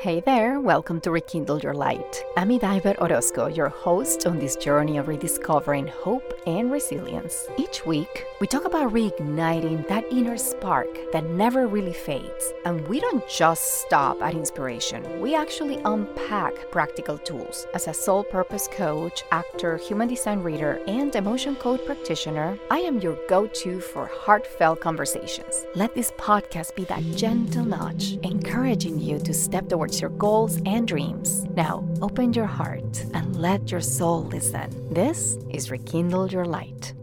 Hey there, welcome to Rekindle Your Light. I'm Ydaiber Orozco, your host on this journey of rediscovering hope and resilience. Each week, we talk about reigniting that inner spark that never really fades. And we don't just stop at inspiration, we actually unpack practical tools. As a soul purpose coach, actor, human design reader, and emotion code practitioner, I am your go to for heartfelt conversations. Let this podcast be that gentle nudge, encouraging you to step towards towards your goals and dreams. Now, open your heart and let your soul listen. This is Rekindle Your Light.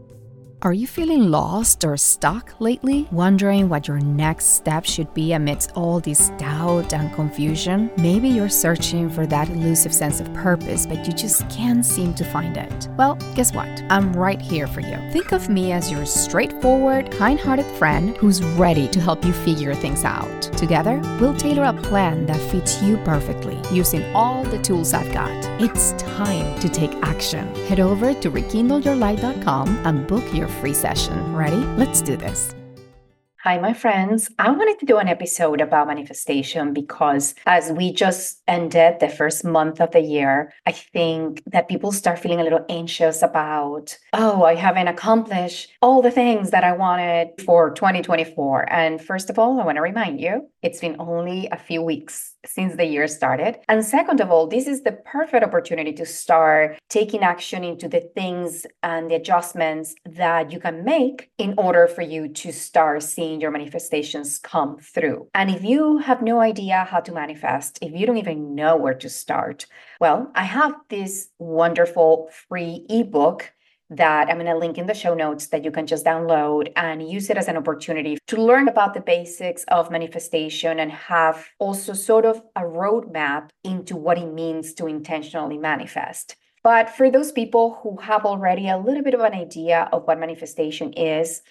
Are you feeling lost or stuck lately? Wondering what your next step should be amidst all this doubt and confusion? Maybe you're searching for that elusive sense of purpose, but you just can't seem to find it. Well, guess what? I'm right here for you. Think of me as your straightforward, kind hearted friend who's ready to help you figure things out. Together, we'll tailor a plan that fits you perfectly using all the tools I've got. It's time to take action. Head over to rekindleyourlight.com and book your free session. Ready? Let's do this. Hi, my friends. I wanted to do an episode about manifestation because as we just ended the first month of the year, I think that people start feeling a little anxious about, oh, I haven't accomplished all the things that I wanted for 2024. And first of all, I want to remind you, it's been only a few weeks since the year started. And second of all, this is the perfect opportunity to start taking action into the things and the adjustments that you can make in order for you to start seeing your manifestations come through. And if you have no idea how to manifest, if you don't even know where to start, well, I have this wonderful free ebook that I'm going to link in the show notes that you can just download and use it as an opportunity to learn about the basics of manifestation and have also sort of a roadmap into what it means to intentionally manifest. But for those people who have already a little bit of an idea of what manifestation is,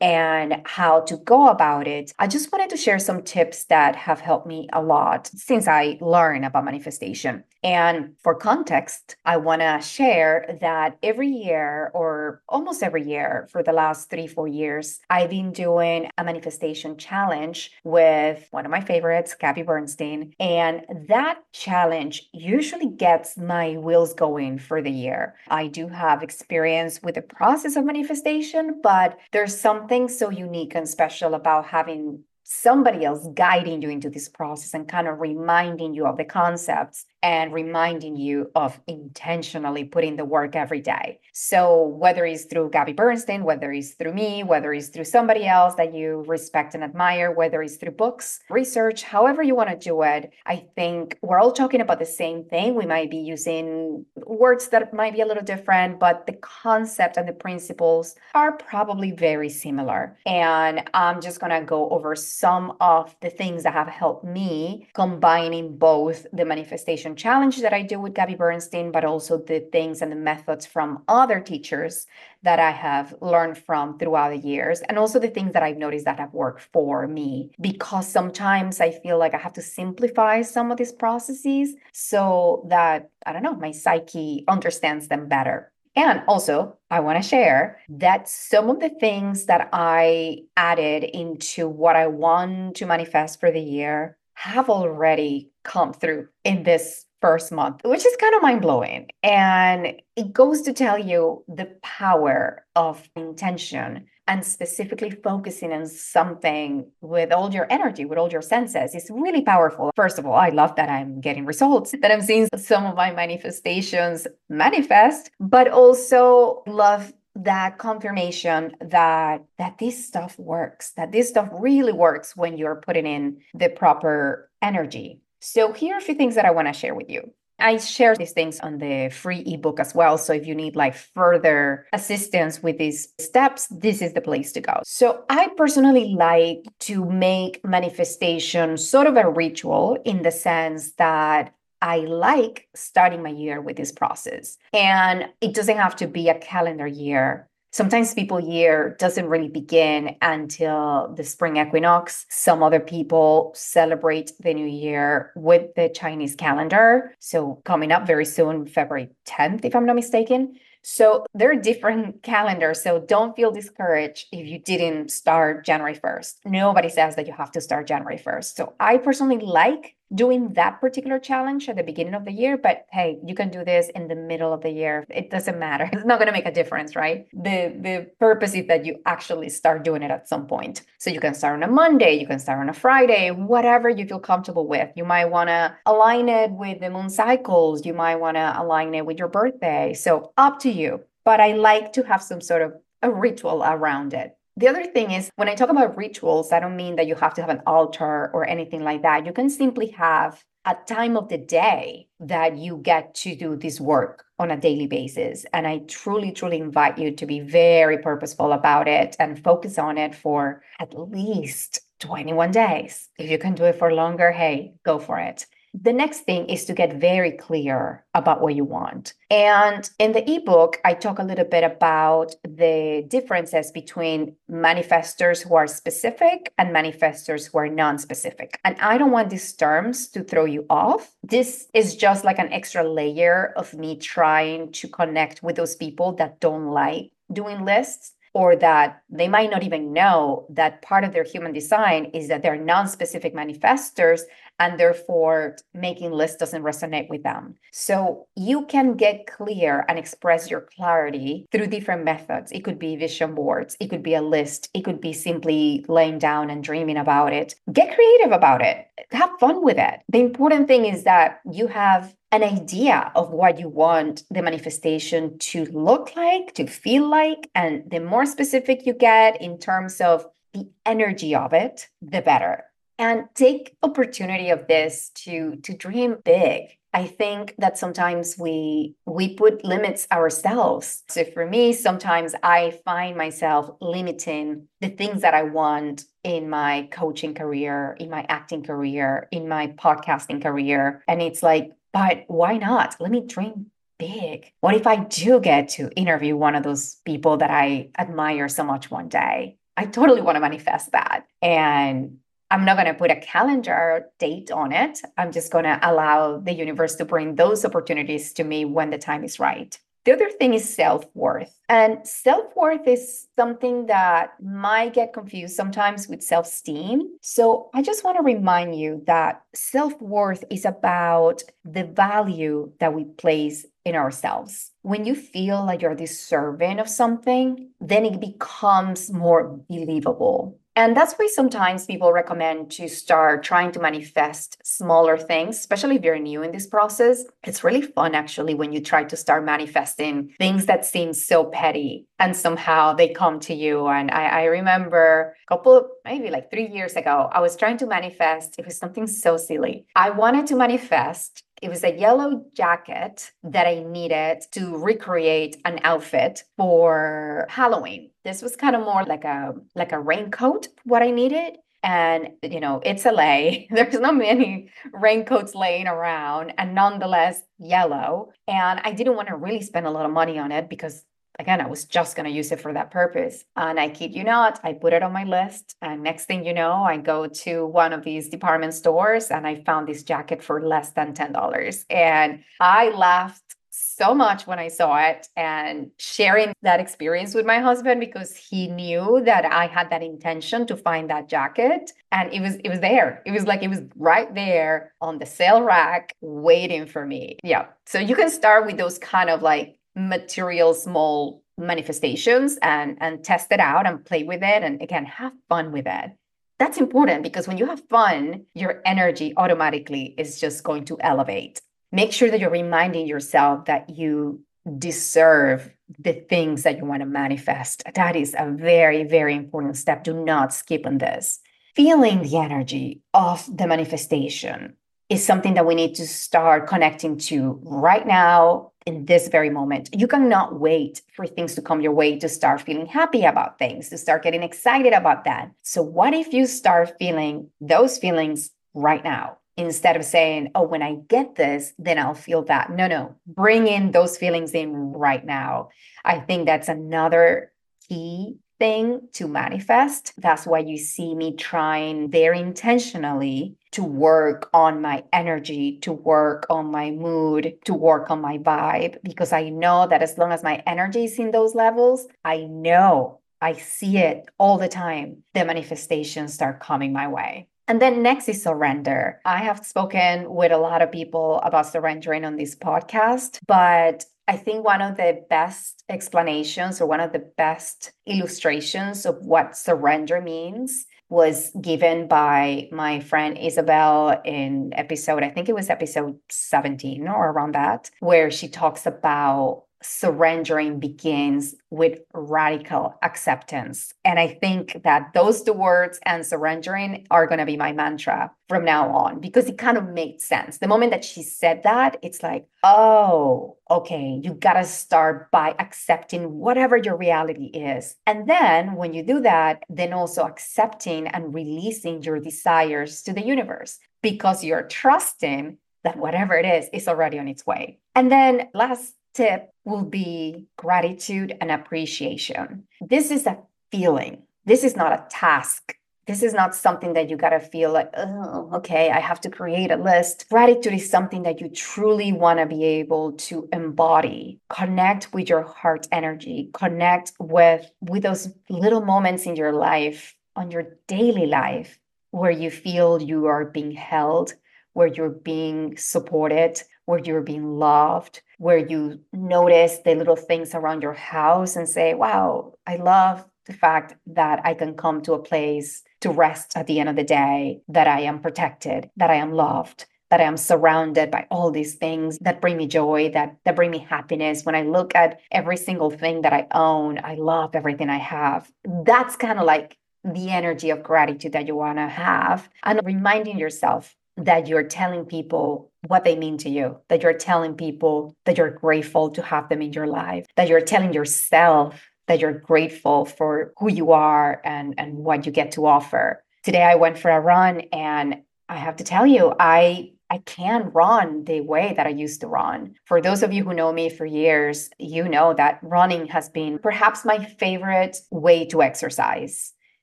and how to go about it, I just wanted to share some tips that have helped me a lot since I learned about manifestation. And for context, I want to share that every year, or almost every year for the last three, four years, I've been doing a manifestation challenge with one of my favorites, Gabby Bernstein. And that challenge usually gets my wheels going for the year. I do have experience with the process of manifestation, but there's something so unique and special about having somebody else guiding you into this process and kind of reminding you of the concepts and reminding you of intentionally putting the work every day. So, whether it's through Gabby Bernstein, whether it's through me, whether it's through somebody else that you respect and admire, whether it's through books, research, however you want to do it, I think we're all talking about the same thing. We might be using words that might be a little different, but the concept and the principles are probably very similar. And I'm just going to go over some of the things that have helped me combining both the manifestation challenge that I do with Gabby Bernstein, but also the things and the methods from other teachers that I have learned from throughout the years, and also the things that I've noticed that have worked for me. Because sometimes I feel like I have to simplify some of these processes so that, I don't know, my psyche understands them better. And also, I want to share that some of the things that I added into what I want to manifest for the year have already come through in this first month, which is kind of mind blowing. And it goes to tell you the power of intention and specifically focusing on something with all your energy, with all your senses is really powerful. First of all, I love that I'm getting results, that I'm seeing some of my manifestations manifest, but also love that confirmation that that this stuff works that this stuff really works when you're putting in the proper energy so here are a few things that i want to share with you I share these things on the free ebook as well. So if you need like further assistance with these steps, this is the place to go. So I personally like to make manifestation sort of a ritual in the sense that I like starting my year with this process. And it doesn't have to be a calendar year. Sometimes people year doesn't really begin until the spring equinox. Some other people celebrate the new year with the Chinese calendar. So coming up very soon, February 10th, if I'm not mistaken. So there are different calendars. So don't feel discouraged if you didn't start January 1st. Nobody says that you have to start January 1st. So I personally like doing that particular challenge at the beginning of the year, but hey, you can do this in the middle of the year. It doesn't matter. It's not going to make a difference, right? The the purpose is that you actually start doing it at some point. So you can start on a Monday, you can start on a Friday, whatever you feel comfortable with. You might want to align it with the moon cycles, you might want to align it with your birthday. So up to you. But I like to have some sort of a ritual around it. The other thing is, when I talk about rituals, I don't mean that you have to have an altar or anything like that. You can simply have a time of the day that you get to do this work on a daily basis. And I truly, truly invite you to be very purposeful about it and focus on it for at least 21 days. If you can do it for longer, hey, go for it. The next thing is to get very clear about what you want. And in the ebook, I talk a little bit about the differences between manifestors who are specific and manifestors who are non specific. And I don't want these terms to throw you off. This is just like an extra layer of me trying to connect with those people that don't like doing lists or that they might not even know that part of their human design is that they're non-specific manifestors and therefore making lists doesn't resonate with them. So you can get clear and express your clarity through different methods. It could be vision boards, it could be a list, it could be simply laying down and dreaming about it. Get creative about it. Have fun with it. The important thing is that you have an idea of what you want the manifestation to look like, to feel like. And the more specific you get in terms of the energy of it, the better. And take opportunity of this to to dream big. I think that sometimes we we put limits ourselves. So for me, sometimes I find myself limiting the things that I want in my coaching career, in my acting career, in my podcasting career. And it's like, but why not? Let me dream big. What if I do get to interview one of those people that I admire so much one day? I totally want to manifest that. And I'm not going to put a calendar date on it. I'm just going to allow the universe to bring those opportunities to me when the time is right. The other thing is self worth. And self worth is something that might get confused sometimes with self esteem. So I just want to remind you that self worth is about the value that we place in ourselves. When you feel like you're deserving of something, then it becomes more believable. And that's why sometimes people recommend to start trying to manifest smaller things, especially if you're new in this process. It's really fun actually when you try to start manifesting things that seem so petty and somehow they come to you. And I, I remember a couple, maybe like three years ago, I was trying to manifest, it was something so silly. I wanted to manifest it was a yellow jacket that I needed to recreate an outfit for Halloween. This was kind of more like a like a raincoat what I needed. And you know it's LA there's not many raincoats laying around and nonetheless yellow. And I didn't want to really spend a lot of money on it because again, I was just going to use it for that purpose. And I kid you not, I put it on my list. And next thing you know, I go to one of these department stores and I found this jacket for less than $10. And I laughed so much when I saw it and sharing that experience with my husband because he knew that I had that intention to find that jacket and it was it was there. It was like it was right there on the sale rack waiting for me. Yeah. So you can start with those kind of like material small manifestations and and test it out and play with it and again have fun with it. That's important because when you have fun your energy automatically is just going to elevate. Make sure that you're reminding yourself that you deserve the things that you want to manifest. That is a very very important step. Do not skip on this. Feeling the energy of the manifestation is something that we need to start connecting to right now in this very moment. You cannot wait for things to come your way to start feeling happy about things, to start getting excited about that. So, what if you start feeling those feelings right now? Instead of saying, oh, when I get this, then I'll feel that. No, no, bring in those feelings in right now. I think that's another key thing to manifest. That's why you see me trying very intentionally to work on my energy, to work on my mood, to work on my vibe, because I know that as long as my energy is in those levels, I know I see it all the time. The manifestations start coming my way. And then next is surrender. I have spoken with a lot of people about surrendering on this podcast, but I think one of the best explanations or one of the best illustrations of what surrender means was given by my friend Isabel in episode, I think it was episode 17 or around that, where she talks about surrendering begins with radical acceptance. And I think that those two words and surrendering are going to be my mantra from now on because it kind of made sense. The moment that she said that, it's like, oh, okay, you got to start by accepting whatever your reality is. And then when you do that, then also accepting and releasing your desires to the universe because you're trusting that whatever it is is already on its way. And then last tip will be gratitude and appreciation. This is a feeling. This is not a task. This is not something that you got to feel like, oh, okay, I have to create a list. Gratitude is something that you truly want to be able to embody, connect with your heart energy, connect with with those little moments in your life, on your daily life where you feel you are being held, where you're being supported, where you're being loved, where you notice the little things around your house and say, wow, I love the fact that I can come to a place to rest at the end of the day, that I am protected, that I am loved, that I am surrounded by all these things that bring me joy, that, that bring me happiness. When I look at every single thing that I own, I love everything I have. That's kind of like the energy of gratitude that you want to have and reminding yourself that you're telling people what they mean to you, that you're telling people that you're grateful to have them in your life, that you're telling yourself that you're grateful for who you are and, and what you get to offer. Today I went for a run and I have to tell you, I I can't run the way that I used to run. For those of you who know me for years, you know that running has been perhaps my favorite way to exercise.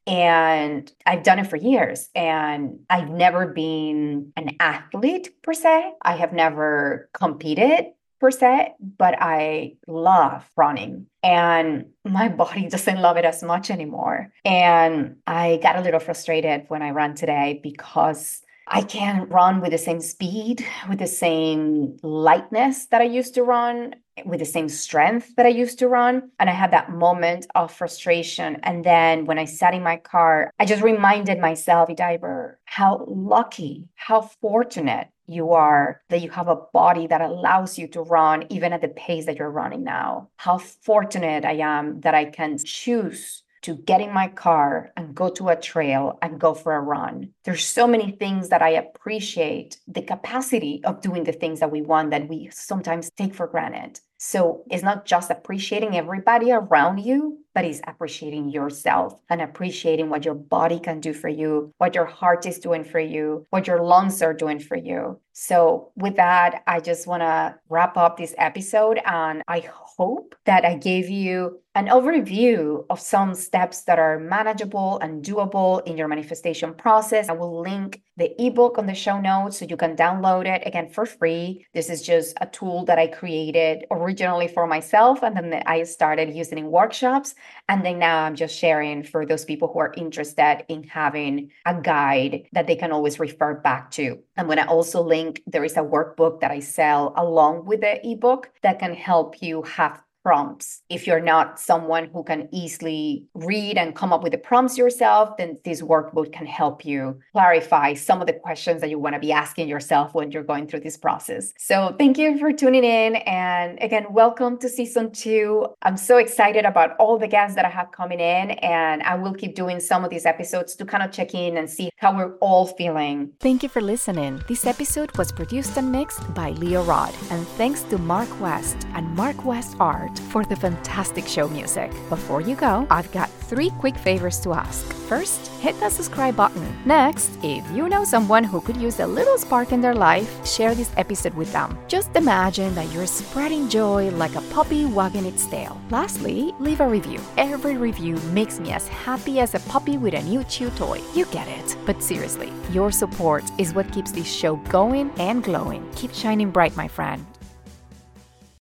And I've done it for years. And I've never been an athlete per se. I have never competed per se, but I love running. And my body doesn't love it as much anymore. And I got a little frustrated when I ran today because I can't run with the same speed, with the same lightness that I used to run, with the same strength that I used to run. And I had that moment of frustration. And then when I sat in my car, I just reminded myself, Diver, how lucky, how fortunate you are that you have a body that allows you to run even at the pace that you're running now. How fortunate I am that I can choose to get in my car and go to a trail and go for a run. There's so many things that I appreciate the capacity of doing the things that we want that we sometimes take for granted. So it's not just appreciating everybody around you, but it's appreciating yourself and appreciating what your body can do for you, what your heart is doing for you, what your lungs are doing for you. So, with that, I just want to wrap up this episode. And I hope that I gave you an overview of some steps that are manageable and doable in your manifestation process. I will link the ebook on the show notes so you can download it again for free. This is just a tool that I created originally for myself and then I started using in workshops. And then now I'm just sharing for those people who are interested in having a guide that they can always refer back to. I'm going to also link there is a workbook that I sell along with the ebook that can help you have prompts. If you're not someone who can easily read and come up with the prompts yourself, then this workbook can help you clarify some of the questions that you want to be asking yourself when you're going through this process. So thank you for tuning in. And again, welcome to season two. I'm so excited about all the guests that I have coming in, and I will keep doing some of these episodes to kind of check in and see how we're all feeling. Thank you for listening. This episode was produced and mixed by Leo Rod. And thanks to Mark West and Mark West Art for the fantastic show music. Before you go, I've got three quick favors to ask. First, hit the subscribe button. Next, if you know someone who could use a little spark in their life, share this episode with them. Just imagine that you're spreading joy like a puppy wagging its tail. Lastly, leave a review. Every review makes me as happy as a puppy with a new chew toy. You get it. But seriously, your support is what keeps this show going and glowing. Keep shining bright, my friend.